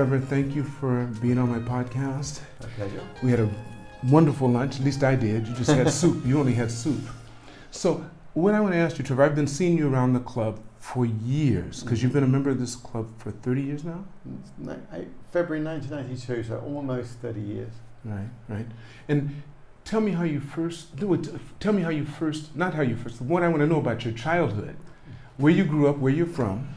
Trevor, thank you for being on my podcast. My pleasure. We had a wonderful lunch, at least I did. You just had soup. You only had soup. So, what I want to ask you, Trevor, I've been seeing you around the club for years because you've been a member of this club for 30 years now? February 1992, so almost 30 years. Right, right. And tell me how you first do it. Tell me how you first, not how you first. What I want to know about your childhood, where you grew up, where you're from.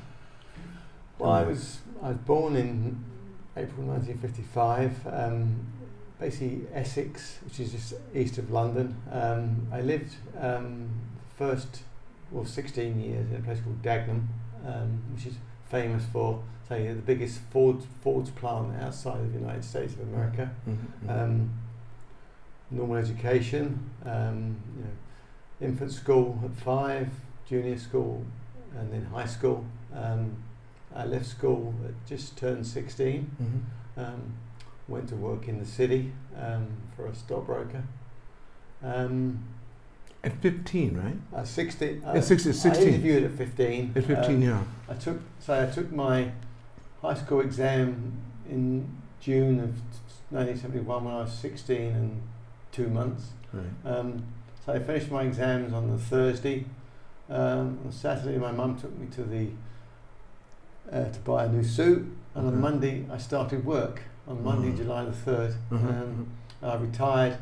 Well, I was I was born in April 1955, um, basically Essex, which is just east of London. Um, I lived um, first, well, 16 years in a place called Dagenham, um, which is famous for, say, the biggest Ford Ford's plant outside of the United States of America. Mhm, mhm. um, normal education, um, you know, infant school at five, junior school, and then high school. Um, I left school at just turned 16. Mhm. Um, went to work in the city um, for a stockbroker. Um, At 15, right? at 16, uh, At 16, I interviewed at 15. At 15, Um, yeah. I took so I took my high school exam in June of 1971 when I was 16 and two months. Right. Um, so I finished my exams on the Thursday. Um, on Saturday, my mum took me to the uh, to buy a new suit, and on Monday I started work. On Monday, Mhm. July the 3rd, Mhm, um, I retired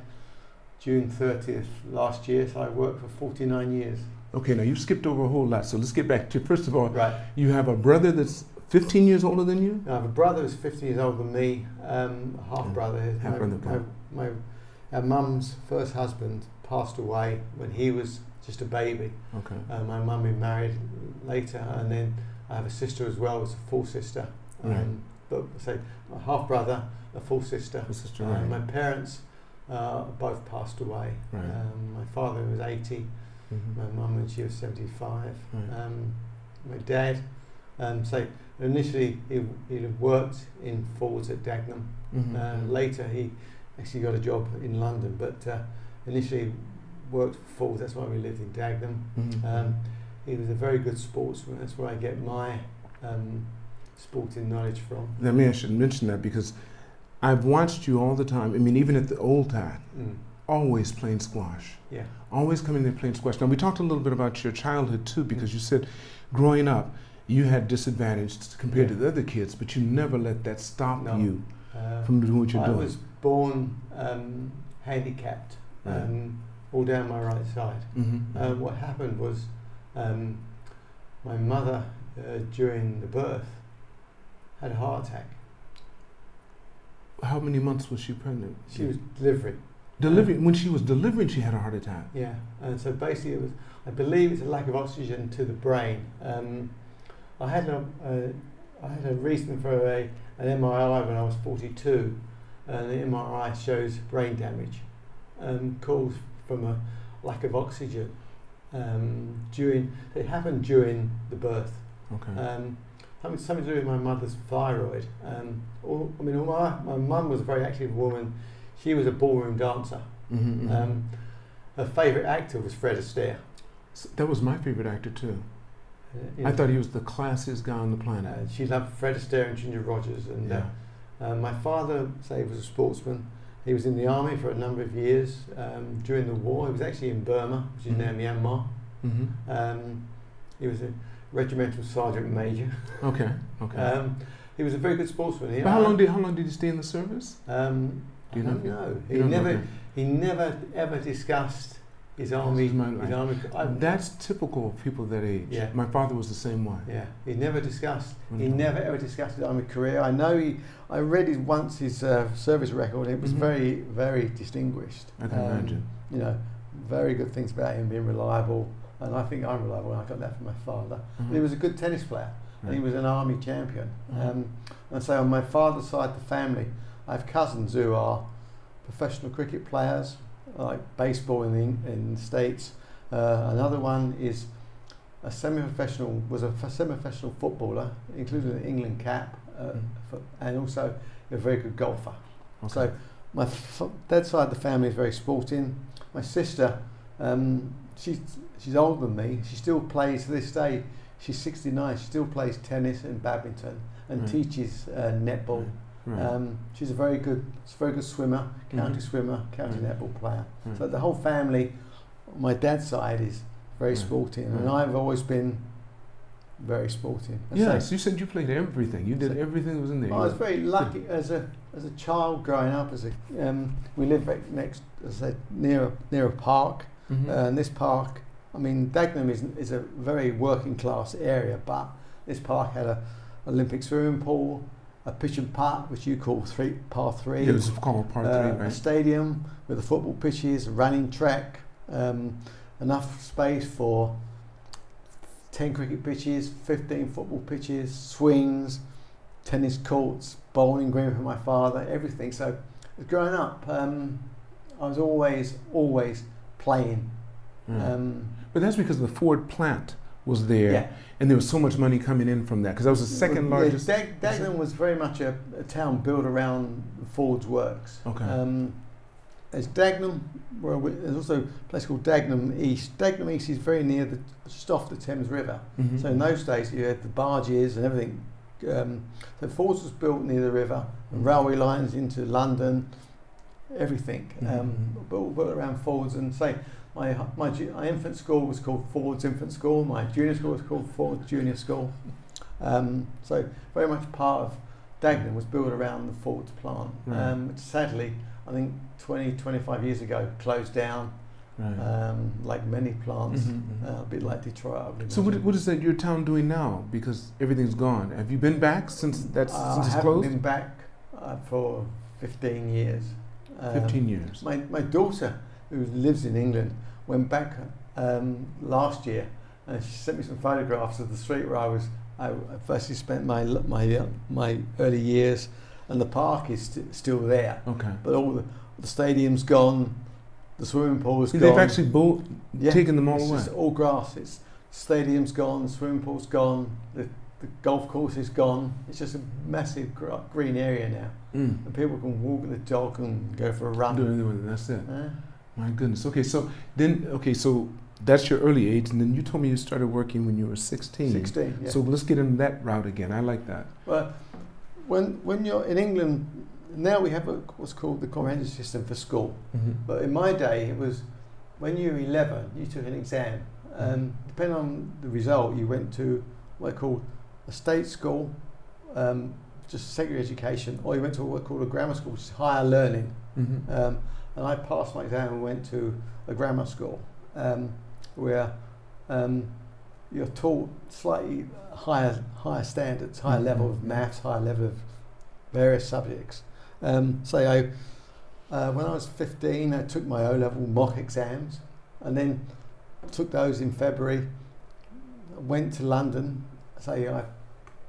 June 30th last year. So I worked for 49 years. Okay, now you've skipped over a whole lot. So let's get back to first of all, Right. you have a brother that's 15 years older than you? I have a brother who's 50 years older than me, um, a half brother. Half my, brother, my, okay. my, mum's first husband passed away when he was just a baby. Okay. Uh, my mum remarried later, and then I have a sister as well, as a full sister. Um, Right. But say my half brother, a full sister. Sister, Uh, right. my parents uh, both passed away. Right. Um, my father was 80, Mhm. my mum when she was 75. Right. Um, my dad, um, so initially he, he worked in Fords at Dagenham. Mhm. Uh, later he actually got a job in London, but uh, initially worked for Fords. That's why we lived in Dagenham. Mhm. He was a very good sportsman. That's where I get my um, sporting knowledge from. Let me I should mention that because I've watched you all the time. I mean, even at the old time, Mm. always playing squash. Yeah. Always coming there playing squash. Now, we talked a little bit about your childhood too, because you said growing up, you had disadvantage compared to the other kids, but you never let that stop No. you Uh, from doing what you're I doing. I was born um, handicapped, Right. um, all down my right side. Mhm. Uh, what happened was um, my mother, uh, during the birth, had a heart attack. How many months was she pregnant? She was delivering. delivering. When she was delivering, she had a heart attack. Yeah, and so basically, it was. I believe it's a lack of oxygen to the brain. Um, I had a, a, I had a reason for a, an MRI when I was 42, and the MRI shows brain damage, um, caused from a lack of oxygen. Um, during it happened during the birth. Okay. Um, something, something to do with my mother's thyroid. Um, all, I mean, all my my mum was a very active woman. She was a ballroom dancer. Mhm, mhm. Um, her favourite actor was Fred Astaire. S- that was my favorite actor too. Uh, I know, thought he was the classiest guy on the planet. uh, she loved Fred Astaire and Ginger Rogers. And yeah. uh, uh, my father, say, was a sportsman. He was in the army for a number of years um, during the war. He was actually in Burma, which is now Mhm. Myanmar. hmm Um, he was a regimental sergeant major. Okay. Okay. Um, he was a very good sportsman. He, but how long did how long did he stay in the service? Um, Do you I know? don't know. He know, never, okay. he never ever discussed his army. His His army. I, That's typical of people that age. Yeah. My father was the same way. yeah, he never discussed. He Mhm. never ever discussed his army career. I know he. I read his once his uh, service record. It was Mhm. very very distinguished. I can Um, imagine. You know, very good things about him being reliable, and I think I'm reliable. I got that from my father. But he Mhm. was a good tennis player. and he was an army champion. Mhm. Um, and so on my father's side the family, I have cousins who are professional cricket players, like baseball in the, in the States. Uh, another one is a semi-professional, was a semi-professional footballer, including an England cap, uh, Mhm. for, and also a very good golfer. Okay. So my f- dad's side of the family is very sporting. My sister, um, she's she's older than me. She still plays to this day. she's 69. She still plays tennis and badminton and Right. teaches uh, netball. Right. Um, she's a very good, she's a very good swimmer, county Mhm. swimmer, county netball player. Right. So the whole family, my dad's side, is very Right. sporting, and I've always been very sporting. Yes, you said you played everything. You did So- everything that was in there. I was very lucky as a as a child growing up. As a um, we lived right next, as I said, near a, near a park, Mhm. uh, and this park. I mean, Dagenham is is a very working class area, but this park had a Olympic swimming pool, a pitch and putt, which you call three par three. Yeah, it was called part uh, three, a stadium with the football pitches, running track, um, enough space for 10 cricket pitches, 15 football pitches, swings, tennis courts, bowling green for my father, everything. So, growing up, um, I was always, always playing. Mm. Um, but that's because of the Ford plant was there, yeah. and there was so much money coming in from that. Because that was the second Yeah, largest. Dag- Dagenham was very much a, a town built around Ford's works. Okay. Um, there's Dagenham, where we, there's also a place called Dagenham East. Dagenham East is very near the just off the Thames River. Mhm. So in those days you had the barges and everything. Um, so Ford's was built near the river, Mhm. railway lines into London, everything. Um, Mhm. built, built around Ford's and say my, my my infant school was called Ford's Infant School. My junior school was called Ford's Junior School. Um, so very much part of Dagenham was built around the Ford's plant. Right. Um, which sadly, I think 20, 25 years ago closed down, right. um, like many plants, Mhm, mhm. uh, a bit like Detroit. So what, what is that your town doing now? Because everything's gone. Have you been back since that's Uh, since I it's closed? I haven't been back uh, for 15 years. Um, Fifteen years. My, my daughter, who lives in England, went back um, last year and she sent me some photographs of the street where I was. I, firstly spent my my uh, my early years, and the park is st- still there, Okay. but all the, the stadium's gone, the swimming pool's See, gone. they've actually bo- Yeah, taken them all it's away. just all grass. It's stadium's gone, swimming pool's gone, the, the golf course is gone. It's just a massive gr- green area now, Mm. and people can walk the dog and go for a run. Do anything with That's it. Uh, My goodness. Okay, so then okay, so that's your early age, and then you told me you started working when you were sixteen. 16. Yeah. So let's get into that route again. I like that. Well, when when you're in England, now we have a, what's called the comprehensive system for school. Mm-hmm. But in my day, it was when you were 11, you took an exam. Um, depending on the result, you went to what they called a state school, um, just secondary education, or you went to what called a grammar school, which is higher learning. Mm-hmm. Um, and I passed my exam and went to a grammar school um, where um, you're taught slightly higher higher standards, higher Mhm. level of maths, higher level of various subjects. Um, so I, uh, when I was 15, I took my O level mock exams, and then took those in February. Went to London. Say I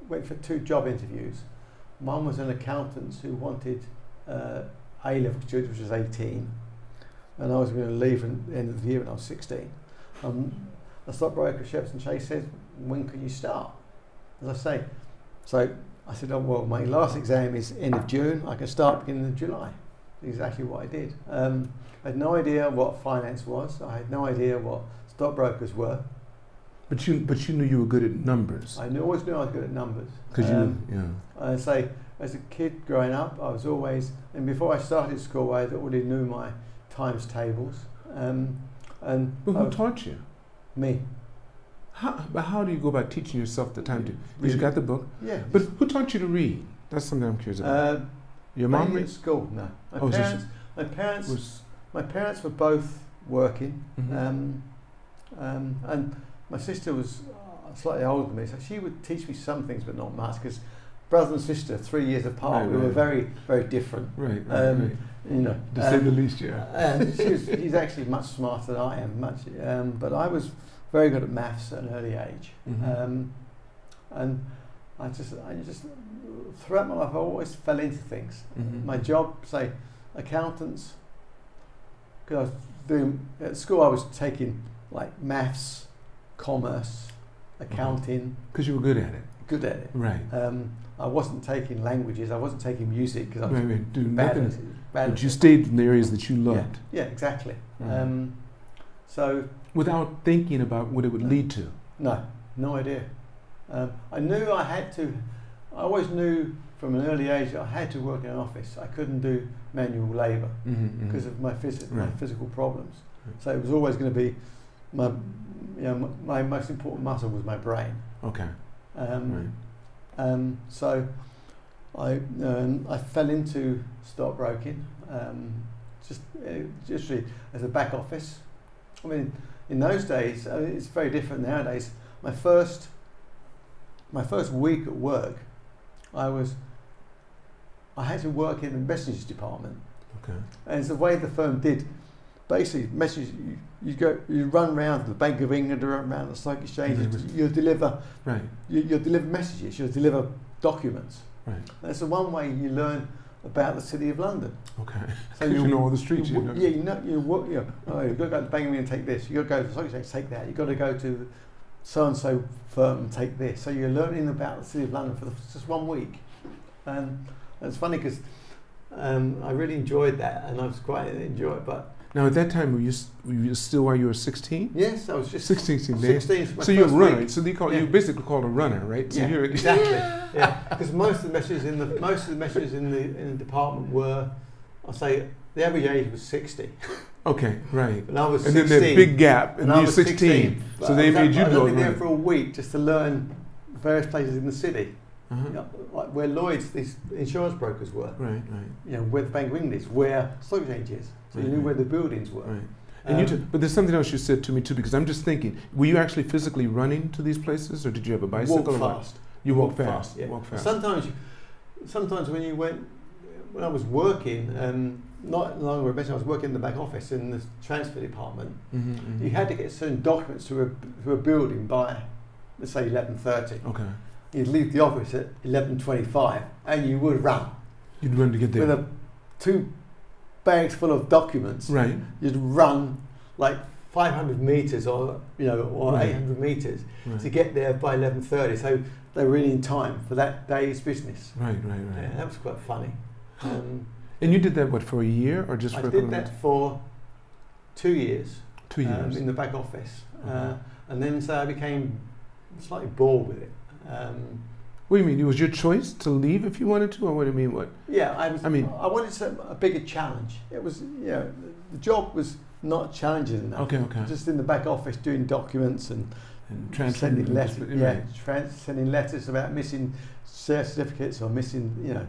went for two job interviews. One was an accountant who wanted uh, A level students, which was 18, and I was going to leave at the end of the year when I was 16. Um, a stockbroker, Sheppards and Chase, said, "When can you start?" As I say, so I said, "Oh well, my last exam is end of June. I can start beginning of July." Exactly what I did. Um, I had no idea what finance was. I had no idea what stockbrokers were. But you but you knew you were good at numbers I knew, always knew I was good at numbers. because Um, you yeah. I say, as a kid growing up, I was always, and before I started school, I already knew my times tables. Um, and But who taught you? me. How, but how do you go about teaching yourself the time to? Read- You got the book, Yeah. but who taught you to read? That's something I'm curious about. uh, Your mom mainly at school? No. My Oh, so parents. My parents. Was, My parents were both working, Mhm. um, um, and my sister was slightly older than me, so she would teach me some things, but not much, because brother and sister, three years apart, Right, we were very, very different. right, right, Um, right. You know, To say um, the least, yeah. and she was, she's actually much smarter than I am, much. Um, but I was very good at maths at an early age, Mhm. um, and I just, I just throughout my life, I always fell into things. Mhm. My job, say, accountants, because doing at school, I was taking like maths, commerce, accounting, Because you were good at it. good at it. Right. Um, I wasn't taking languages. I wasn't taking music because I was Right, right. Bad, nothing. at, bad But you stayed in the areas that you Yeah, loved yeah, exactly. Right. Um, so without thinking about what it would lead to. no, no idea. Um, I knew I had to. I always knew from an early age I had to work in an office. I couldn't do manual labour Mm-hmm, because of my, phys- my physical problems. So it was always going to be my, you know, my, my most important muscle was my brain. Okay. Um, Right. Um, so I um, I fell into stockbroking, um, just uh, just really as a back office. I mean, in those days, I mean, it's very different nowadays. My first my first week at work, I was I had to work in the messages department, Okay. and it's the way the firm did. Basically, messages you, you go you run round the Bank of England, run around the stock exchanges, Mhm. you deliver Right. you, you deliver messages, you deliver documents. Right. That's the one way you learn about the City of London. Okay. So you know all the streets. you, You know. yeah, you know, you work, you know, oh, you've got to go to Bangor and take this. You've got to go to the stock exchange, take that. You've got to go to so and so firm and take this. So you're learning about the City of London for the, just one week. Um, and it's funny because um, I really enjoyed that and I was quite enjoy it. But Now at that time, were you, were you still while you were 16? yes, I was just 16, 16 16. is my So you're a runner. week. So they call Yeah. you basically called a runner, right? So yeah, you're exactly. yeah, because most of the messages in the most of the messages in the in the department were, I'll say, the average age was sixty, okay, right. and I was And then sixteen. that big gap, and, and you're was 16. So they made you I was go there for a week just to learn various places in the city, Uh-huh. you know, like where Lloyd's, these insurance brokers were, Right, right, you know, where the Bank of England is, where stock exchange is, so you knew right. where the buildings were. right. And you Um, t- but there's something else you said to me too, because I'm just thinking, were you actually physically running to these places, or did you have a bicycle? walk fast. You walk, fast. yeah. Walk fast. Sometimes, you, sometimes when you went, when I was working, um, not longer a I was working in the back office in the transfer department. Mhm, mhm. You had to get certain documents to a, to a building by, let's say, eleven thirty. Okay. You'd leave the office at eleven twenty-five, and you would run You'd run to get there. with a two bags full of documents. right. You'd run like five hundred meters, or you know, or Right. eight hundred meters Right. to get there by eleven thirty. So they were really in time for that day's business. Right, right, right. Yeah, that was quite funny. Um, And you did that what for a year or just I for a did that for two years, two um, years? in the back office, uh, and then so I became slightly bored with it. Um, what do you mean? It was your choice to leave if you wanted to, or what do you mean? What? yeah, I was. I mean- I wanted some, a bigger challenge. It was, you know, the job was not challenging enough. Okay, okay. Just in the back office doing documents and And sending letters. right. Yeah, trans- sending letters about missing certificates or missing, you know.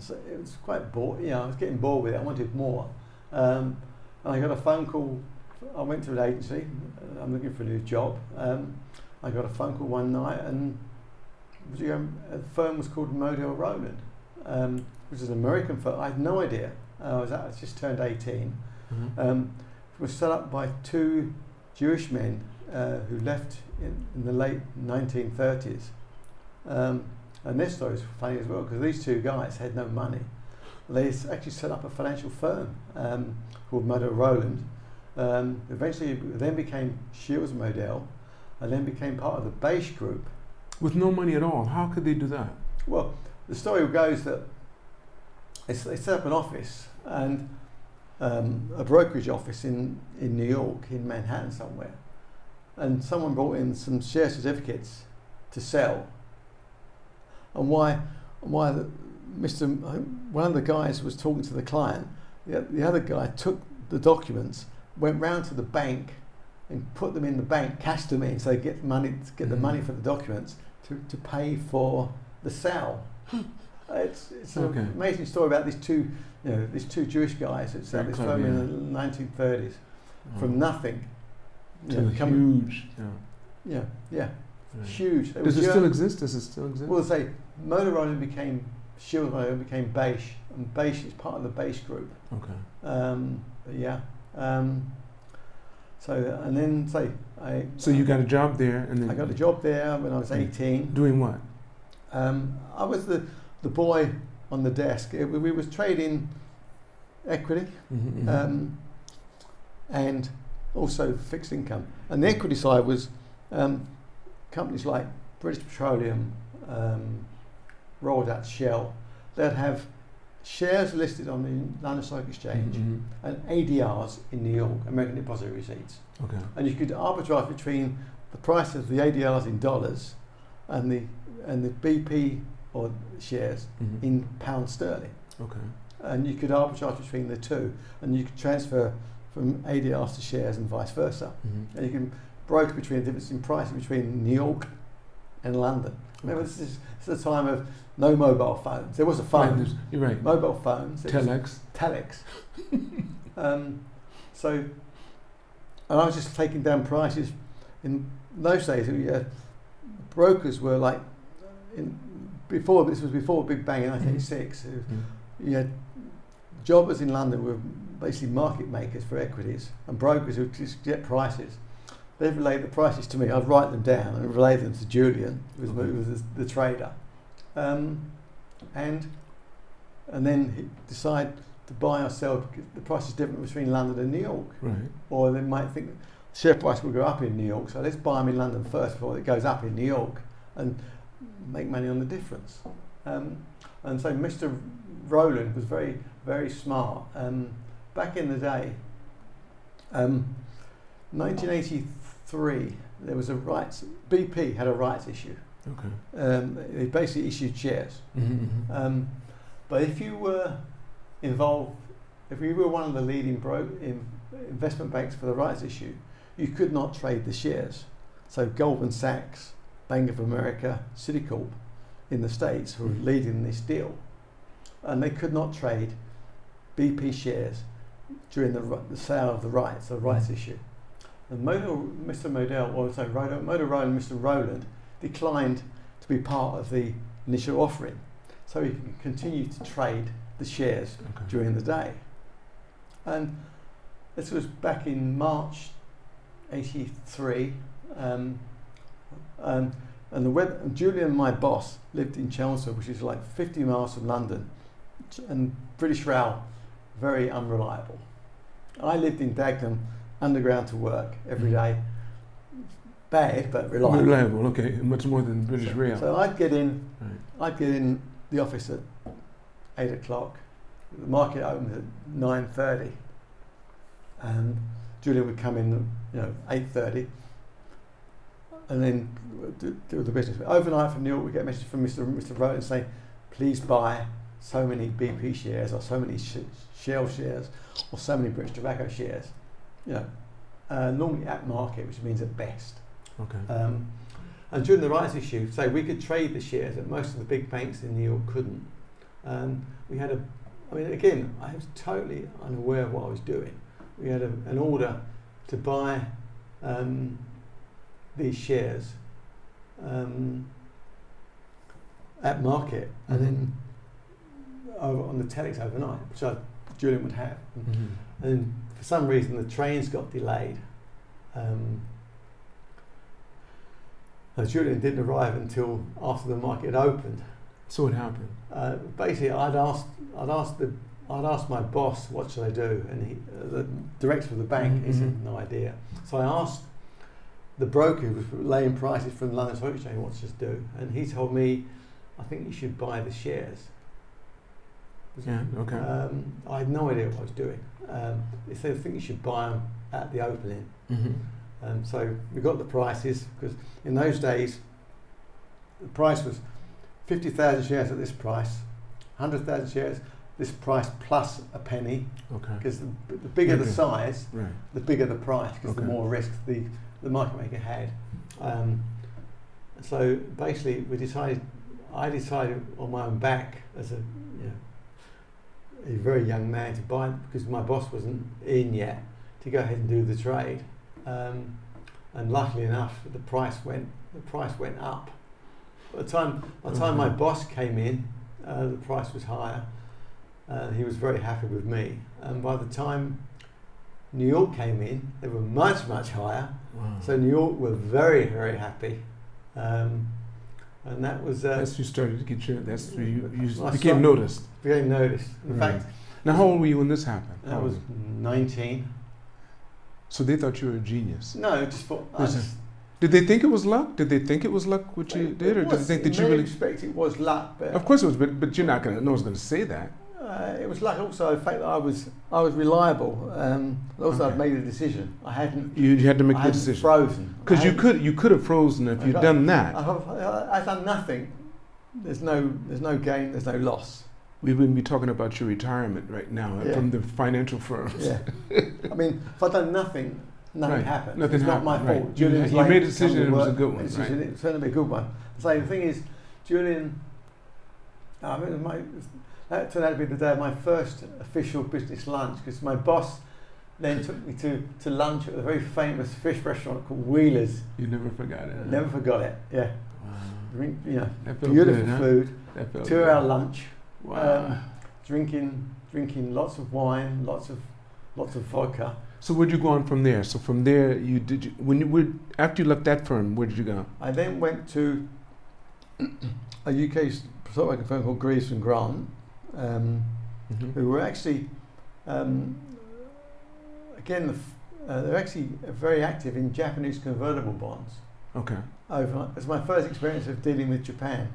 So it was quite bored. You know, I was getting bored with it. I wanted more. Um, and I got a phone call. I went to an agency. I'm looking for a new job. Um, I got a phone call one night, and um, the firm was called Model Roland, um, which is an American firm. I had no idea. I was I just turned 18. Mhm. Um, it was set up by two Jewish men uh, who left in, in the late 1930s. Um, and this story is funny as well because these two guys had no money. They actually set up a financial firm um, called Model Roland. Um, eventually, then became Shields Model, and then became part of the Bache Group. With no money at all, how could they do that? Well, the story goes that they, set up an office and um, a brokerage office in, in New York, in Manhattan somewhere. And someone brought in some share certificates to sell. And why, why the, Mr. One of the guys was talking to the client. The, the other guy took the documents, went round to the bank, and put them in the bank, cash them in, so they get money, get the Mhm. money for the documents to, to pay for the sale. Uh, it's it's Okay. an amazing story about these two, you know, these two Jewish guys that set up this firm yeah. in the 1930s Oh. from nothing. to know, the huge. Yeah. yeah, yeah, right. huge. It Does it still exist? Does it still exist? Well, say Model Roland became Shield Model Roland became Bache, and Bache is part of the Bache group. okay. Um, yeah. Um, so and then say I. So you got a job there, and then I got a job there when I was. 18. doing what? Um, I was the, the boy on the desk. It, we was trading equity Mm-hmm, um, and also fixed income. And the equity side was um, companies like British Petroleum, um, Royal Dutch Shell. They'd have shares listed on the London Stock Exchange Mhm. and ADRs in New York, American Depository Receipts. Okay. And you could arbitrage between the price of the ADRs in dollars and the and the BP or shares Mhm. in pound sterling, Okay. and you could arbitrage between the two, and you could transfer from ADRs to shares and vice versa, Mhm. and you can broker between the difference in pricing between New York and London. Remember, this is, this is a time of no mobile phones. There was a phone, there's- You're right. mobile phones. Telex. telex. um, so, and I was just taking down prices. In those days, we, uh, brokers were like, in, before this was before Big Bang in 1986. uh, Mhm. You had jobbers in London were basically market makers for equities, and brokers who just get prices. They relay the prices to me. I'd write them down and relay them to Julian, who was, who was the, the trader, um, and and then decide to buy or sell. The price is different between London and New York, right. or they might think the share price will go up in New York, so let's buy them in London first before it goes up in New York, and make money on the difference. Um, and so Mr. Roland was very very smart. Um, back in the day. Um, 1983 three, there was a rights. BP had a rights issue. Okay. Um, they basically issued shares. Mm-hmm, mm-hmm. Um, but if you were involved, if you were one of the leading bro- in investment banks for the rights issue, you could not trade the shares. So Goldman Sachs, Bank of America, Citicorp in the States were mm-hmm. leading this deal. And they could not trade BP shares during the, the sale of the rights, the rights mm-hmm. issue. And Motor, Mr. Modell, or sorry, Roland, Model Roland and Mr. Roland declined to be part of the initial offering. So he could continue to trade the shares Okay. during the day. And this was back in March 83. Um, um, and the web, and Julian, my boss, lived in Chelmsford, which is like 50 miles from London. And British Rail, very unreliable. I lived in Dagenham, underground to work every Mhm. Bad, but reliable. Reliable. Okay. Much more than British So- Rail. So I'd get in, Right. I'd get in the office at eight o'clock. The market opened at nine thirty, and Julian would come in, you know, eight thirty, and then do, do the business. Overnight from New York, we get a message from Mr. Mr. Roland saying, "Please buy so many BP shares, or so many sh- Shell shares, or so many British Tobacco shares." You know, uh, normally at market, which means at best. Okay. Um, and during the rights issue, so we could trade the shares that most of the big banks in New York couldn't. Um, we had a, I mean, again, I was totally unaware of what I was doing. We had a, an order to buy um, these shares um, at market and then over on the telex overnight, which I, Julian would have. Mhm. And for some reason, the trains got delayed. Um, and Julian didn't arrive until after the market opened. So what happened? Uh, basically, I'd asked, I'd asked the, I'd asked my boss, what should I do? And he, uh, the director of the bank, he said, Mhm. no idea. So I asked the broker who was laying prices from the London Stock Exchange, what should I do? And he told me, I think you should buy the shares. Yeah. Okay. Um, I had no idea what I was doing. Um, he said, I think you should buy them at the opening. Mhm. Um, so we got the prices because in those days the price was 50,000 shares at this price, 100,000 shares this price plus a penny Okay. because the, the bigger the size, Right. the bigger the price because the more risk the, the market maker had. Um, so basically we decided, I decided on my own back as a, you know, a very young man to buy because my boss wasn't in yet to go ahead and do the trade. Um, and luckily enough, the price went the price went up. By the time by the time my Mhm. boss came in, uh, the price was higher. Uh, he was very happy with me. And by the time New York came in, they were much much higher. Wow. So New York were very very happy. Um, and that was uh, that's you started to get your. That's where you, you became noticed. became noticed. In Right. fact, Now, how old were you when this happened? I was 19. So they thought you were a genius. No, just for just- Did they think it was luck? Did they think it was luck what you It did, or did they think that you really? respects it was luck, but Of course it was, but, but you're not gonna. No one's gonna say that. Uh, Uh, it was luck also the fact that I was I was reliable. Um, also, I'd made a decision. I hadn't. You, you had to make I the decision frozen. because you could you could have frozen if I you'd done that. I have, I, I've done nothing. There's no there's no gain. There's no loss. we wouldn't be talking about your retirement right now Yeah. from the financial firms. Yeah. I mean, if I'd done nothing, nothing Right. happened. Nothing it's not my happened, right. fault. You- Julian's you made a decision it was a good one, It's, right. it's going to be a good one. So the thing is, Julian. I mean, my, that turned out to be the day of my first official business lunch because my boss then took me to, to lunch at a very famous fish restaurant called Wheeler's. You never forgot it. huh? Never forgot it. Yeah, Wow. Drink, you know, beautiful good, huh? food, That two good. hour lunch, Wow. um, drinking drinking lots of wine, lots of lots of vodka. so where'd you go on from there? So from there, you did you, when you were after you left that firm, where did you go? I then went to a UK software firm called Grieveson Grant, um, Mm-hmm. who were actually, um, again, the, f- uh, they're actually very active in Japanese convertible bonds. Okay. Over, it's my first experience of dealing with Japan.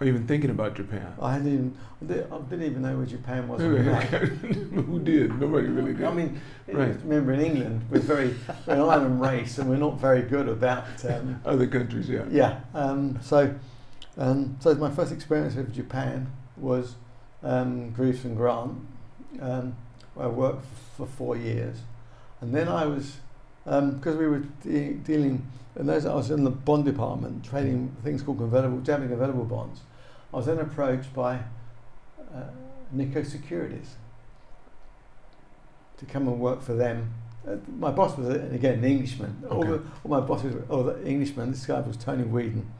Or even thinking about Japan? I hadn't even, I di- I didn't even know where Japan was. Who did? Nobody really did. I mean, Right. remember in England, we're very, we're an island race and we're not very good about um, Other countries, yeah. Yeah. Um, so, um, so my first experience with Japan was um, and Grant, um, where I worked for four years, and then I was because we were de- dealing. And those I was in the bond department trading things called convertible, Japanese convertible bonds. I was then approached by uh, Nikko Securities to come and work for them. Uh, my boss was, again, an Englishman. All, the, all my bosses were oh, the Englishman. This guy was Tony Whedon.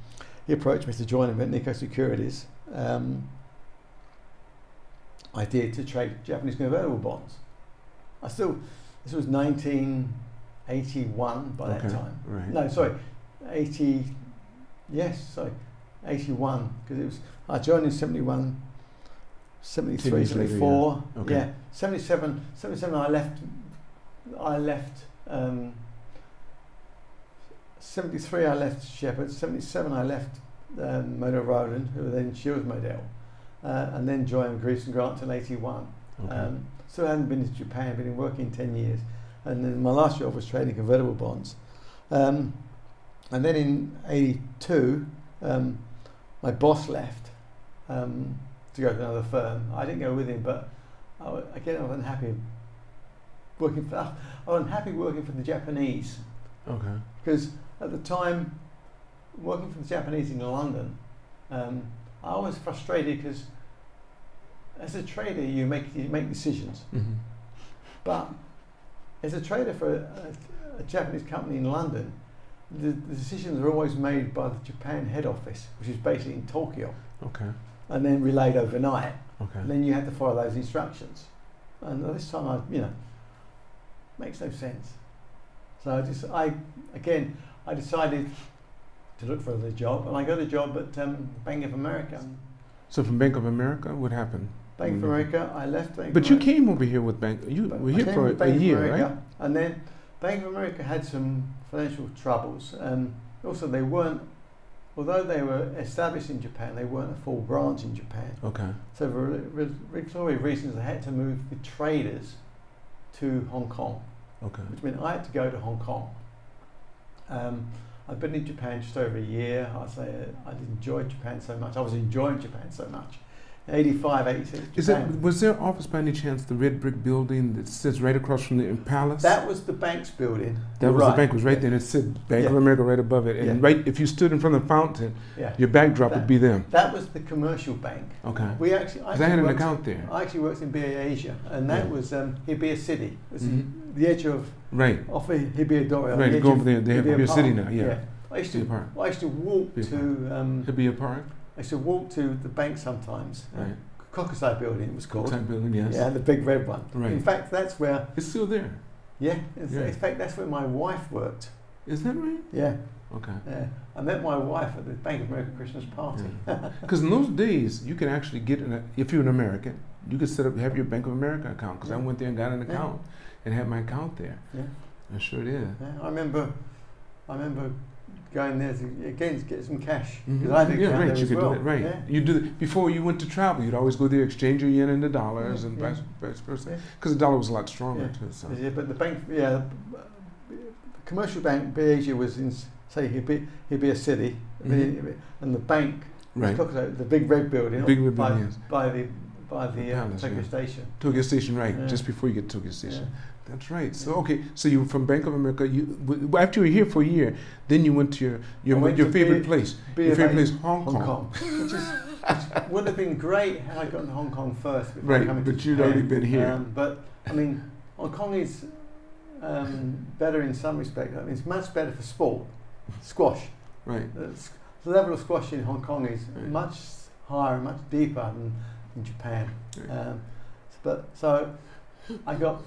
He approached me to join him at Nikko Securities. Um, I did to trade Japanese convertible bonds. I still, this was 1981 by Okay, that time. right. No, sorry, 80, yes, sorry, 81, because it was, I joined in 71, 73, years later, yeah. 74, Okay. yeah, 77, 77 I left, I left, um, 73 I left Shepherd, 77 I left um, Model Roland, who then she was Model, uh, and then joined Grieveson Grant till 81. Okay. Um, still hadn't been to Japan, been working 10 years. And then my last job was trading convertible bonds. Um, and then in 82, um, my boss left um, to go to another firm. I didn't go with him, but I, again, I was unhappy working for, I was unhappy working for the Japanese okay. because at the time, working for the Japanese in London, um, I was frustrated because as a trader, you make you make decisions, hmm but as a trader for a, a Japanese company in London, the, the decisions are always made by the Japan head office, which is basically in Tokyo, Okay. and then relayed overnight. Okay. And then you have to follow those instructions. And this time, I, you know, makes no sense. So I just, I again, I decided to look for a job, and I got a job at um, Bank of America. So from Bank of America, what happened? Bank of. America, I left Bank. But you America. came over here with Bank. You But were here for with a year, America, right? And then Bank of America had some financial troubles. Um, also, they weren't, although they were established in Japan, they weren't a full branch in Japan. Okay. So for re- re- regulatory reasons, they had to move the traders to Hong Kong, Okay. which meant I had to go to Hong Kong. Um, I've been in Japan just over a year. I say uh, I enjoyed Japan so much. I was enjoying Japan so much. 85, 86. Is Japan. that was there office by any chance the red brick building that sits right across from the palace? that was the bank's building. That You're was right. the bank was right there, and it said Bank of America right above it, and Yeah. right if you stood in front of the fountain, Yeah. your backdrop would be them. That was the commercial bank. Okay. We actually, I, Because I had an account there. I actually worked in BA Asia, and that Yeah. was um, Hibiya City. It was Mhm. The edge of Right. off of Hibiya Dori. Right. the Go over there. They have Hibiya city now. Yeah. I used Hibiya to, Park. I used to walk Hibiya to, um, Could be a park. I used to walk to the bank sometimes. Right. Kokusai building it was called. Type building. Yes. Yeah, the big red one. Right. In fact, that's where, It's still there. yeah, in Yeah. in fact, that's where my wife worked. Is that right? Yeah, Okay. yeah. I met my wife at the Bank of America Christmas party. Because in those days, you could actually get an, if you're an American, you could set up have your Bank of America account. Because I went there and got an Yeah. account and had my account there. Yeah. I sure did. Yeah, I remember, I remember going there to again to get some cash. Mhm. I did yeah, right. You could well. do that, right? Yeah. You do that before you went to travel. You'd always go there, exchange your yen into dollars, Yeah, and vice, versa, because the dollar was a lot stronger Yeah. too. So. Yeah, but the bank, yeah, the commercial bank, BAG was in, say, he'd be, he'd be a city, Mhm. and the bank, Right. was Cockatoo, the big red building, Big red by, building, yes. by the by the uh, Palace, Tokyo yeah. station. Tokyo Station, right? Yeah. Just before you get to Tokyo Station. Yeah. That's right. So okay, so you were from Bank of America. You after you were here for a year, then you went to your your, your favorite B- place. B your favorite place, Hong, Hong Kong. Kong, which is which would have been great had I gotten to Hong Kong first. Before Right, coming to but you'd already been here. Um, but I mean, Hong Kong is um, better in some respect. I mean, it's much better for sport, squash. Right. The the level of squash in Hong Kong is Right. much higher, much deeper than in Japan. Right. Um, but so I got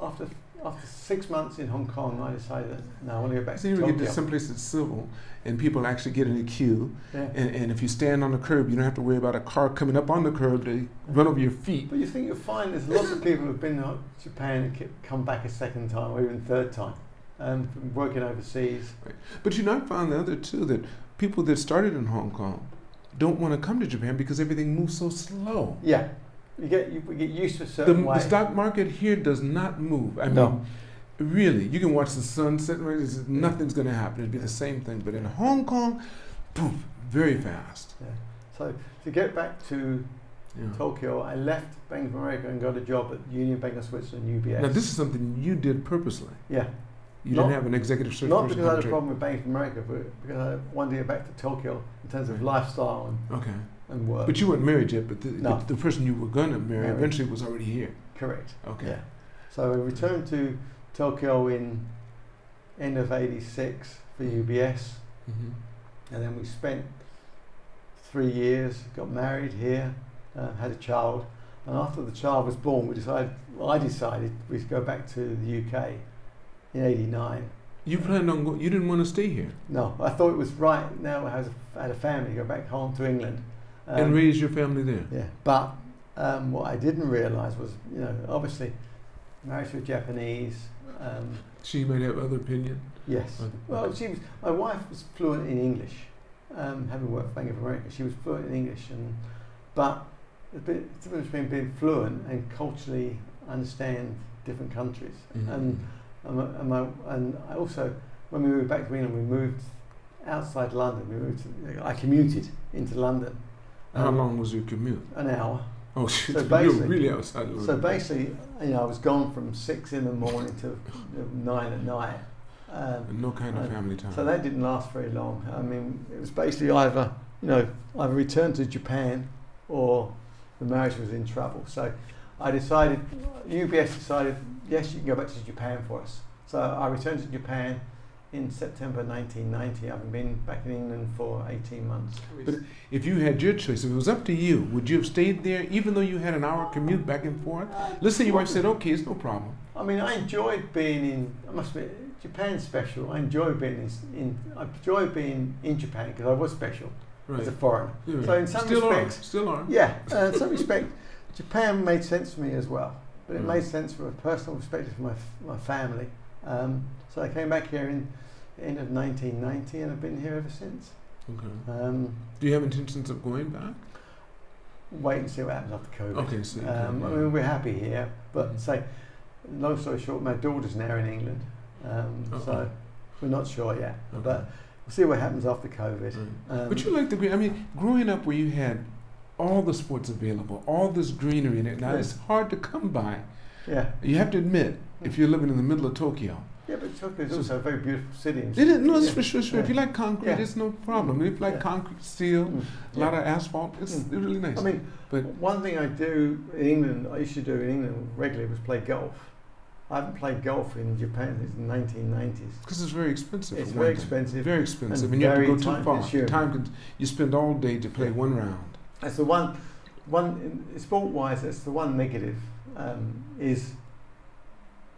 after after six months in Hong Kong, I decided that no, I want to go back So to you get Tokyo. to some place that's civil, and people actually get in a queue, yeah. and, and if you stand on the curb, you don't have to worry about a car coming up on the curb to run over your feet. But you think you'll find there's lots of people who've been to Japan and come back a second time or even third time, um, from working overseas. But you know, I found the other too that people that started in Hong Kong don't want to come to Japan because everything moves so slow. Yeah, you get you, we get used to a The, the stock market here does not move. I No. mean, really, you can watch the sun set. right, it's- Nothing's going to happen. It'd be the same thing. But in Hong Kong, boom, very fast. yeah. So to get back to Yeah. Tokyo, I left Bank of America and got a job at Union Bank of Switzerland (UBS). Now, this is something you did purposely. yeah, You Not- didn't have an executive search not because I had a problem with Bank of America, but because I wanted to get back to Tokyo in terms of lifestyle and, Okay. And work. But you weren't married yet, but the, No. but the person you were going to marry Married. eventually was already here. Correct. Okay. Yeah. So I returned to Tokyo in end of '86 for UBS, hmm and then we spent three years. Got married here, uh, had a child, and after the child was born, we decided. Well, I decided we'd go back to the UK in '89. You planned on going, you didn't want to stay here No, I thought it was right now. I had a family, go back home to England. And Um, raise your family there. Yeah, but um, what I didn't realise was, you know, obviously, married to a Japanese. Um, She might have other opinion. yes. Okay. Well, she was. My wife was fluent in English, um, having worked for Bank of America. She was fluent in English, and but the bit difference between being fluent and culturally understand different countries. Mhm. And and, and, my, and I also, when we moved back to England, we moved outside London. We moved. To, I commuted into London. How Um, long was your commute? An hour. Oh, shit. So you were basically- really outside. So basically, you know, I was gone from six in the morning to nine at night. Um, no kind of family time. so that didn't last very long. I mean, it was basically either, you know, either return to Japan or the marriage was in trouble. So I decided, UBS decided, yes, you can go back to Japan for us. So I returned to Japan in September 1990. I've been back in England for 18 months. But if you had your choice, if it was up to you, would you have stayed there even though you had an hour commute back and forth? Let's say your wife said, okay, it's no problem. I mean, I enjoyed being in. I must admit, Japan's special. I enjoy being in. in I enjoy being in Japan because I was special Right. as a foreigner. Yeah. So in some still respects, are. Still are. yeah, uh, in some respect, Japan made sense for me as well. But it Mm. made sense from a personal perspective for my my family. Um, so I came back here in the end of 1990, and I've been here ever since. Okay. Um, Do you have intentions of going back? wait and see what happens after COVID. Okay, so. Um, I mean, we're happy here, but Mhm. say, long story short, my daughter's now in England, um, so we're not sure yet. Okay. But we'll see what happens after COVID. Right. Um, But you like the green. I mean, growing up where you had all the sports available, all this greenery in it. Now Yeah. it's hard to come by. yeah, You have to admit, if you're living in the middle of Tokyo, yeah, but Tokyo is So- also a very beautiful city. it is, no, it's yeah. for sure. sure. If you like concrete, Yeah. it's no problem. If you like Yeah. concrete, steel, Mm, a lot yeah. of asphalt, it's Mm. really nice. I mean, but one thing I do in England, I used to do in England regularly was play golf. I haven't played golf in Japan since the 1990s. because it's very expensive. It's very expensive Very expensive, and and, you have to go too far. Time con- you spend all day to play Yeah. one round. That's the one, one sport-wise. That's the one negative um, is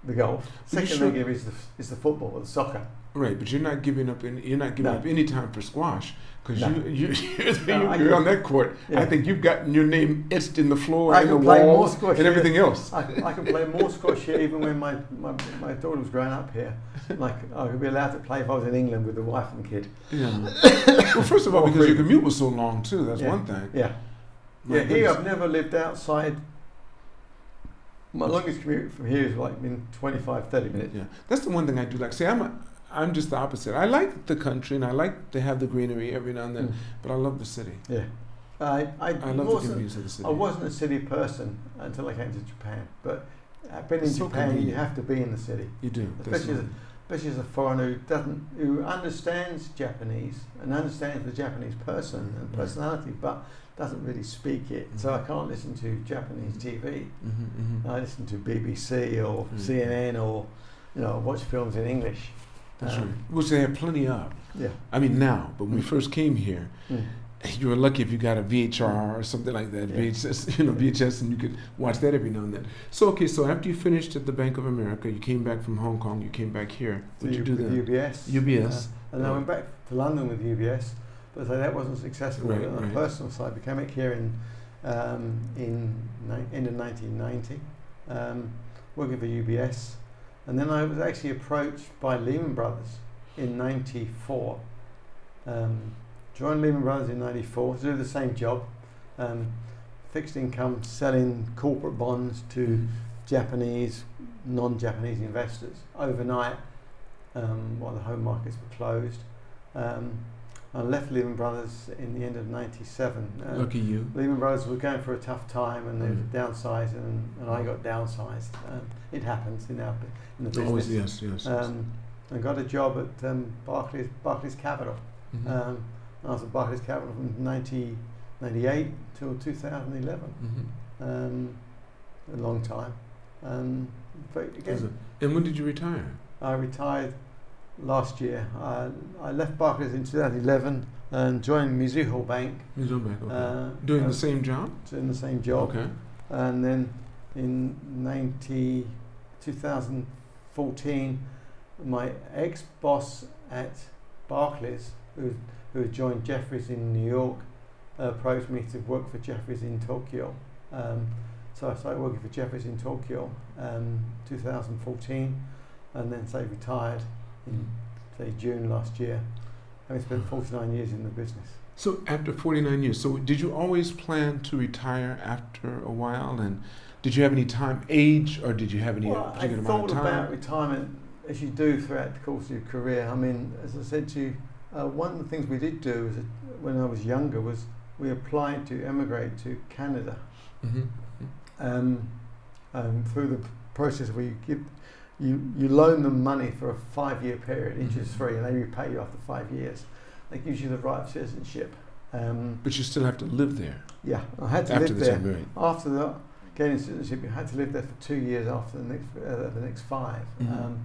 the golf. Second sure- negative is the is the football or the soccer. Right, but you're not giving up. Any, you're not giving No. up any time for squash because No. you you you're, No, you're on that court. Yeah. I think you've gotten your name etched in the floor I and the can play more walls squash and everything else. I, I can play more squash here even when my, my, my daughter was growing up here. like I could be allowed to play if I was in England with the wife and kid. Yeah. well, first of all, because your commute was so long too. That's Yeah. one thing. Yeah. My yeah, here. I've never lived outside. My longest commute from here is like been 25, 30 minutes. Yeah, that's the one thing I do like. See, I'm a, I'm just the opposite. I like the country and I like to have the greenery every now and then, Mm. but I love the city. Yeah. I, I, I love the convenience of the city. I wasn't a city person until I came to Japan. But I've been in so Japan, you have to be in the city. You do, Especially That's as- right. especially as a foreigner who doesn't, who understands Japanese and understands the Japanese person and personality, but doesn't really speak it. So I Mhm. can't listen to Japanese TV. Mhm, mhm. I listen to BBC or Mm. CNN or, you know, watch films in English. That's Um, right. Which they have plenty of. Yeah. I mean, now, but when we Mm. first came here, Mm. you were lucky if you got a VHR or something like that, Yeah. VHS, you know, VHS, and you could watch that every now and then. So, okay, so after you finished at the Bank of America, you came back from Hong Kong, you came back here. What did you do then? UBS. UBS. Uh, and I went back to London with UBS, but so that wasn't successful. Right, on the right. personal side, became here in um, in ni- end of 1990, um, working for UBS, and then I was actually approached by Lehman Brothers in '94. Um, joined Lehman Brothers in '94 to do the same job, um, fixed income, selling corporate bonds to Japanese, non-Japanese investors overnight um, while the home markets were closed. Um, I left Lehman Brothers in the end of '97. Um, Lucky you. Lehman Brothers were going for a tough time and they Mm. downsized, and, and I got downsized. Um, it happens in our in the business. Always, yes, yes. yes. Um, I got a job at um, Barclays Barclays Capital. Mhm. Um, I was at Barclays Capital from 1998 till 2011. Mhm. Um, a long time. Um, but again, And when did you retire? I retired last year. I, I left Barclays in 2011 and joined Mizuho Bank. Was back, okay. Uh, Doing uh, the same job? doing the same job. Okay. And then in 90, 2014, my ex boss at Barclays, who, who had joined Jefferies in New York, approached me to work for Jefferies in Tokyo. Um, so I started working for Jefferies in Tokyo um, 2014 and then say retired in say June last year, having spent 49 years in the business. So after 49 years, so did you always plan to retire after a while? And did you have any time, age, or did you have any Well, I particular amount thought of time? about retirement as you do throughout the course of your career. I mean, as I said to you, uh, one of the things we did do was when I was younger was we applied to emigrate to Canada hmm um, um, through the process where you give you, you loan them money for a five year period, interest Mhm. free, and they repay you after five years. That gives you the right of citizenship. Um, But you still have to live there yeah, I had to live the there. time, right? After the gaining citizenship, you had to live there for two years after the next uh, the next 5 Mhm. Um,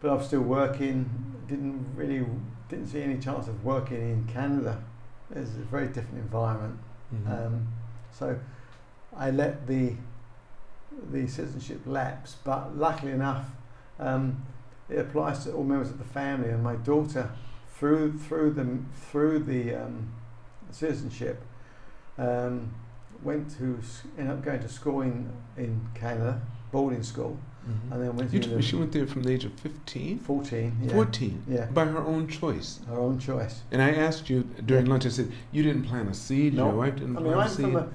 but I was still working. Didn't really didn't see any chance of working in Canada. It's a very different environment. Mhm. Um, so I let the the citizenship lapse. But luckily enough, um, it applies to all members of the family. And my daughter, through through the through the um, citizenship, um, went to ended up going to school in in Canada, boarding school, Mhm. and then went You to t- she went there from the age of 15? 14. Yeah, 14? Yeah, By her own choice. her own choice. And I asked you during Yeah. lunch, I said, you didn't plant a seed, No. your wife didn't I mean, plant I'm a seed. from a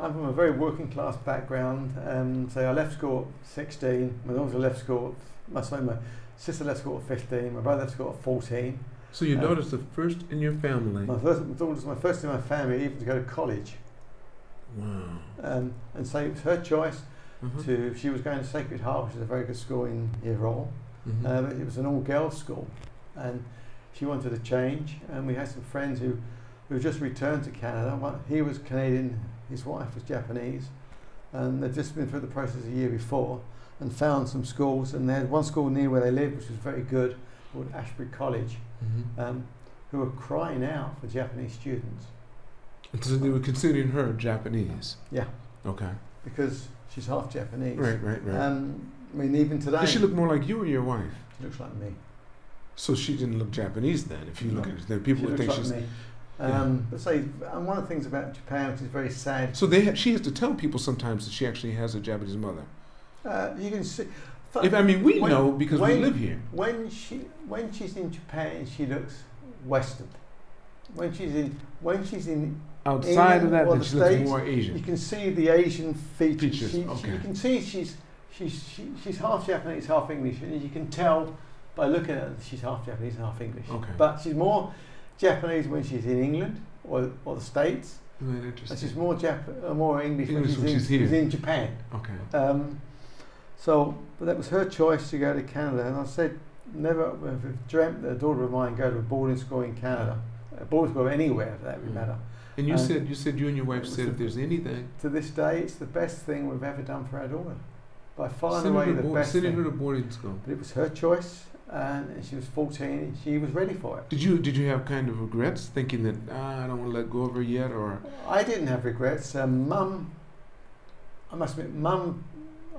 I'm from a very working class background. Um, so I left school at 16. My daughter left school. At, my sorry, my sister left school at 15. My brother left school at 14. so your uh, daughter's the first in your family. My first my daughter was my first in my family even to go to college. Wow. Um, and so it was her choice Uh-huh. to. She was going to Sacred Heart, which is a very good school in Hiroo. Mhm. Uh, it was an all girls school, and she wanted a change. And we had some friends who, who just returned to Canada. One, he was Canadian, his wife was Japanese, and they'd just been through the process a year before and found some schools. And they had one school near where they lived, which was very good, called Ashbury College, Mhm. um, who were crying out for Japanese students So they were considering her Japanese. Yeah. Okay. because she's half Japanese. Right, right, right. Um, I mean, even today, Does she look more like you or your wife? she looks like me. So she didn't look Japanese then. If you look at it, there people looks think like she's. me. Um, But say, and one of the things about Japan, which is very sad, So they ha- she has to tell people sometimes that she actually has a Japanese mother. uh, you can see If I mean, we when- know because we live here. when she when she's in Japan, she looks Western. When she's in when she's in, Outside of that, then the she looks States, more you can see the Asian features. Features, She, she- okay. you can see she's she's she, she's half Japanese, half English, and you can tell by looking at her she's half Japanese and half English. Okay. But she's more Japanese when she's in England or, or the States, and interesting. she's more Jap- uh, more English, when, she's, when in, she's in Japan. Okay. Um, so, but that was her choice to go to Canada, and I said, never have dreamt that a daughter of mine go to a boarding school in Canada, a boarding school anywhere for that Mm. matter. And you Um, said you said you and your wife said if there's anything, To this day, it's the best thing we've ever done for our daughter, by far and away the board, best send her to boarding school. But it was her choice, and she was 14, and she was ready for it. Did you did you have kind of regrets, thinking that ah, I don't want to let go of her yet, or I didn't have regrets. Um, mum, I must admit, mum,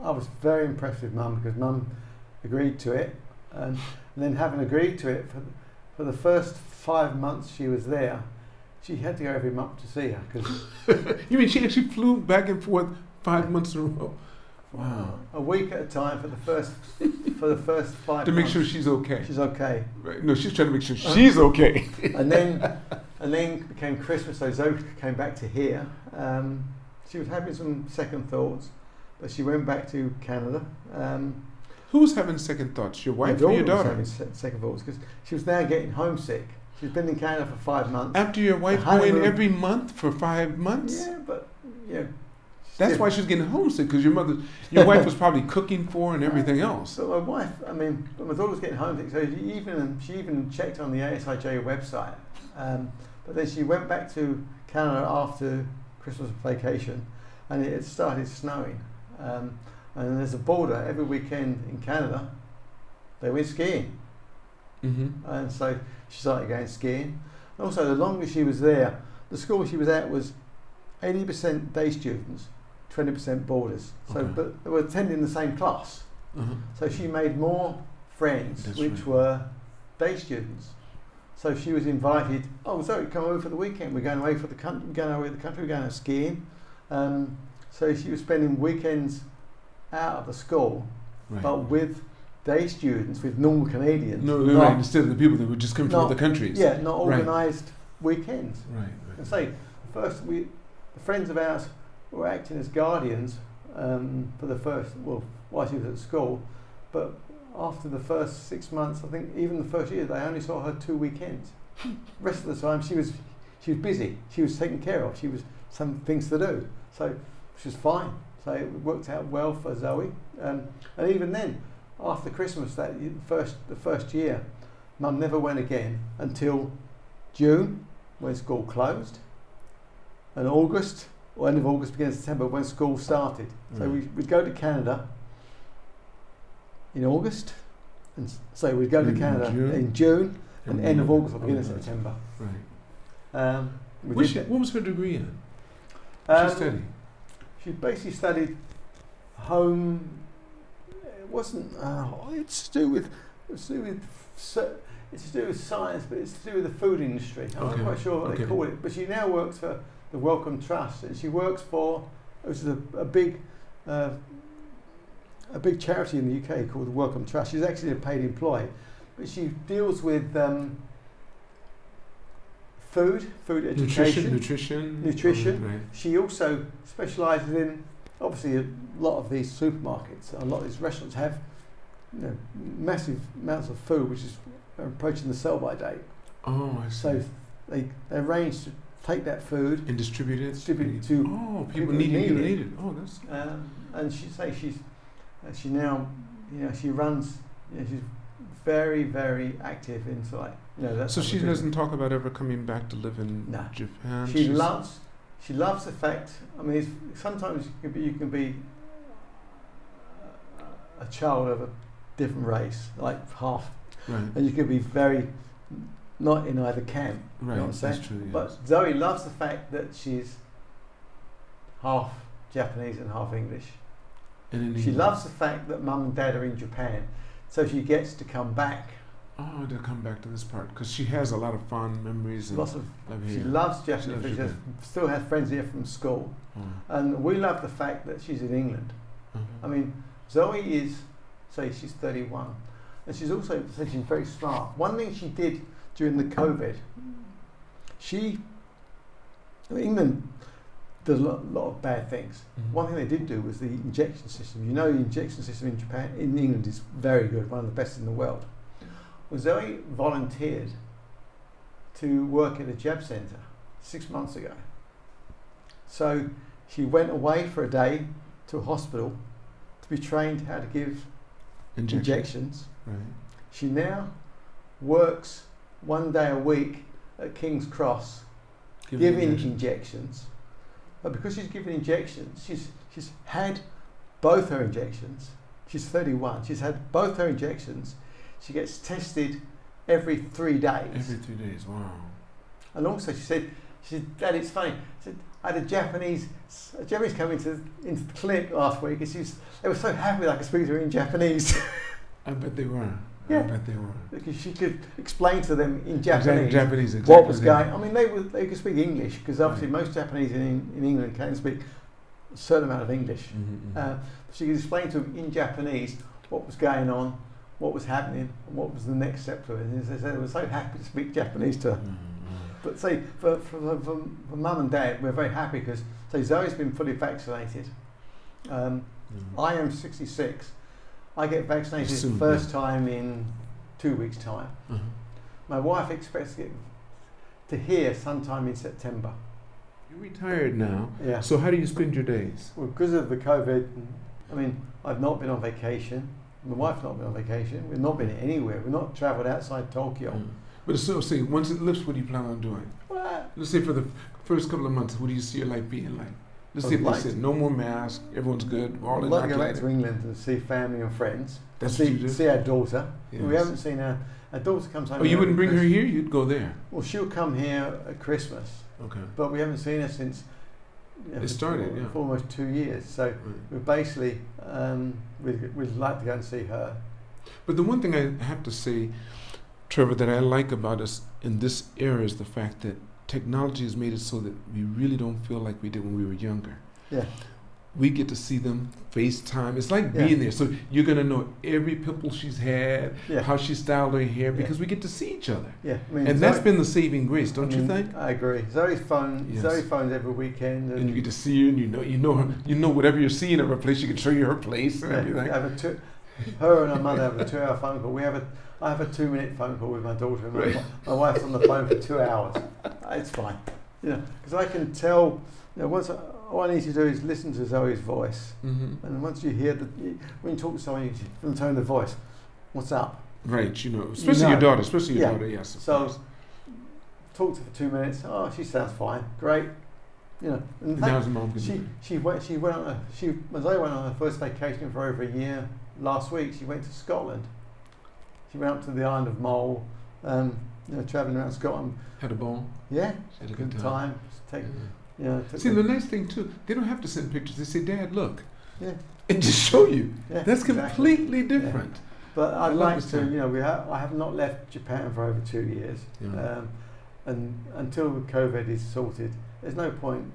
I was very impressed with mum because mum agreed to it, and, and then having agreed to it for for the first five months she was there, she had to go every month to see her because you mean she actually flew back and forth five months in a row? Wow. a week at a time for the first for the first five To make months. sure she's okay. she's okay. Right. No, she's trying to make sure she's okay. and then and then became Christmas. So Zoe came back to here. Um, she was having some second thoughts, but she went back to Canada. Um, Who's having second thoughts? Your wife or your was daughter? having se- second thoughts because she was now getting homesick. She's been in Canada for five months. After your wife going every month for five months? yeah, but yeah. That's why she's getting homesick because your mother, your wife was probably cooking for her and everything else. But my wife, I mean, but my daughter was getting homesick, so she even she even checked on the ASIJ website. Um, but then she went back to Canada after Christmas vacation, and it started snowing. Um, and there's a border every weekend in Canada. They went skiing, Mm-hmm. and so she started going skiing. Also, the longer she was there, the school she was at was 80% day students, 20% boarders. So, Okay. but they were attending the same class. Uh-huh. So she made more friends, That's which right. were day students. So she was invited. Oh, sorry, come over for the weekend. We're going away for the country. We're going away to the country. We're going out skiing. Um, so she was spending weekends out of the school, Right. but with day students, with normal Canadians. no, not- right. Instead of the people that would just come from not- other countries. Yeah, not Right. organised weekends. Right. And say, first we, the friends of ours were acting as guardians um, for the first, well, while she was at school, but after the first six months, I think even the first year, they only saw her two weekends. rest of the time, she was she was busy. She was taken care of. She was some things to do. So she was fine. So it worked out well for Zoe. Um, and even then, after Christmas, that first the first year, Mum never went again until June when school closed, and August or end of August, beginning of September when school started. So we, we'd go to Canada in August, and so we'd go to In Canada June? in June and end of August or beginning of. September. Right. Um, we What, she, what was her degree in? Um, she studied. She basically studied home. Wasn't. Uh, it's to do with. It's to do with. It's to do with science, but it's to do with the food industry. I'm Okay, not quite sure what okay. they call it. But she now works for the Wellcome Trust, and she works for. Which is a, a big. Uh, a big charity in the UK called the Wellcome Trust. She's actually a paid employee, but she deals with um, food, food education, Nutrition. Nutrition. Nutrition. Right. she also specialises in obviously a lot of these supermarkets, a lot of these restaurants have you know, massive amounts of food which is approaching the sell by date. Oh, I see. So they, they arrange to take that food, and distribute it. distribute it to, Oh, people, people need it. need it. need. Oh, that's. um, and she say she's uh, she now you know she runs you know, she's very very active in sort of like you know that's So she doesn't talk about ever coming back to live in No. Japan. She She's- loves. She loves the fact. I mean, it's, sometimes you can be, you can be uh, a child of a different race, like half, Right. and you can be very not in either camp. Right. what I'm saying? That's true. Yes. But Zoe loves the fact that she's half Japanese and half English. and in She England- loves the fact that mum and dad are in Japan, so she gets to come back. Oh, to come back to this part because she has a lot of fond memories and Lots of. love She loves Japanese. loves She has, still has friends here from school. Oh. And we love the fact that she's in England. Uh-huh. I mean, Zoe is say she's 31. And she's also said she's very smart. One thing she did during the COVID, she, England does a lot, lot of bad things. Mhm. One thing they did do was the injection system. You know, the injection system in Japan, in England, is very good, one of the best in the world. Well, Zoe volunteered to work at a jab centre six months ago. So she went away for a day to a hospital to be trained how to give Injection. injections. Right. She now works one day a week at King's Cross Give giving injection. injections. But because she's given injections, she's she's had both her injections. She's 31. She's had both her injections. She gets tested every three days. Every three days. Wow. and also, she said, she said, Dad, it's funny. She said, I had a Japanese, a Japanese come into, into the clinic last week, and she was, they were so happy that I could speak to her in Japanese I bet they were. Yeah. I bet they were. because she could explain to them in Japanese. Japanese. Exactly. what was going. I mean, they were, they could speak English because obviously Right. most Japanese in, in England can speak a certain amount of English. Mhm, mhm. Uh, she could explain to them in Japanese what was going on, what was happening, and what was the next step to it. And they said they were so happy to speak Japanese to her. Mhm, But see, for for, for, for mum and dad, we're very happy because say Zoe's been fully vaccinated. Um, mhm. I am 66. I get vaccinated Soon, first time in two weeks' time. Uh-huh. My wife expects to get to hear sometime in September. You're retired now. Yeah. So how do you spend your days? Well, because of the COVID, I mean, I've not been on vacation. My wife's not been on vacation. We've not been anywhere. We've not travelled outside Tokyo. Mm. But so, say, once it lifts, what do you plan on doing? Well, Let's say for the first couple of months, what do you see your life being like? Let's I'd say they said no more masks, everyone's good, we're all I'd like to go back to England and see family and friends. That's what see, you do? see our daughter. We haven't seen her. Our daughter comes home. Oh, you wouldn't bring her here? You'd go there. Well, she'll come here at Christmas, Okay. but we haven't seen her since. It started, for, yeah. for almost two years. So Right. we're basically um, we'd, we'd like to go and see her. But the one thing I have to say, Trevor, that I like about us in this era is the fact that technology has made it so that we really don't feel like we did when we were younger. Yeah. We get to see them FaceTime. It's like Yeah. being there. So you're going to know every pimple she's had, Yeah. how she styled her hair, Yeah. because we get to see each other. Yeah, I mean, And that's been the saving grace, don't I you think? I agree. Zoe's phone. Yes. Zoe phones every weekend, and, And you get to see her, and you know, you know her, you know whatever you're seeing at her place, she can show you her place and yeah, everything. have a two, her and her mother have a two-hour phone call. We have a I have a two-minute phone call with my daughter, and my, Right. my wife's on the phone for two hours. It's fine, you know, because I can tell. You know, once I, all I need to do is listen to Zoe's voice, hmm and once you hear the when you talk to someone, you the tone of the voice, what's up? Right, you know, especially know. your daughter, especially your Yeah. daughter, yes. So course. talk to her for two minutes. Oh, she sounds fine. Great, you know. And thank- mom She she went she went on a, she Zoe went on her first vacation for over a year last week. She went to Scotland. She went up to the island of Mull, um, you know, travelling around Scotland. Had a ball? Yeah, Had a good good time. time. Take Yeah. Took See, the- nice thing too, they don't have to send pictures. They say, "Dad, look," yeah, and just show you. yeah, That's exactly. completely different. But I I'd like to, time. you know, we ha- I have not left Japan for over two years, Yeah. um, and until COVID is sorted, there's no point.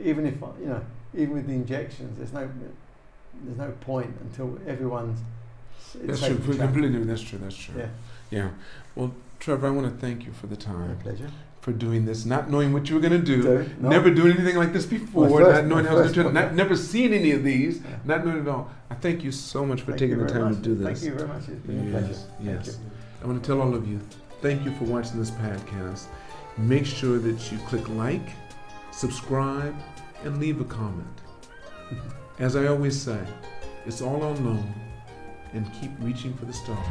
Even if you know, even with the injections, there's no, there's no point until everyone's. That's true. completely, that's true. That's true. Yeah, Yeah. Well, Trevor, I want to thank you for the time. my pleasure. For doing this, not knowing what you were going to do, no. never doing anything like this before, first- not knowing how it was first going to not never seen any of these, Yeah. not knowing at all. I thank you so much for Thank taking the time much. to do this. Thank you very much. It's been a Yes, pleasure. yes. I want to tell all of you, thank you for watching this podcast. Make sure that you click like, subscribe, and leave a comment. As I always say, it's all unknown, and keep reaching for the stars.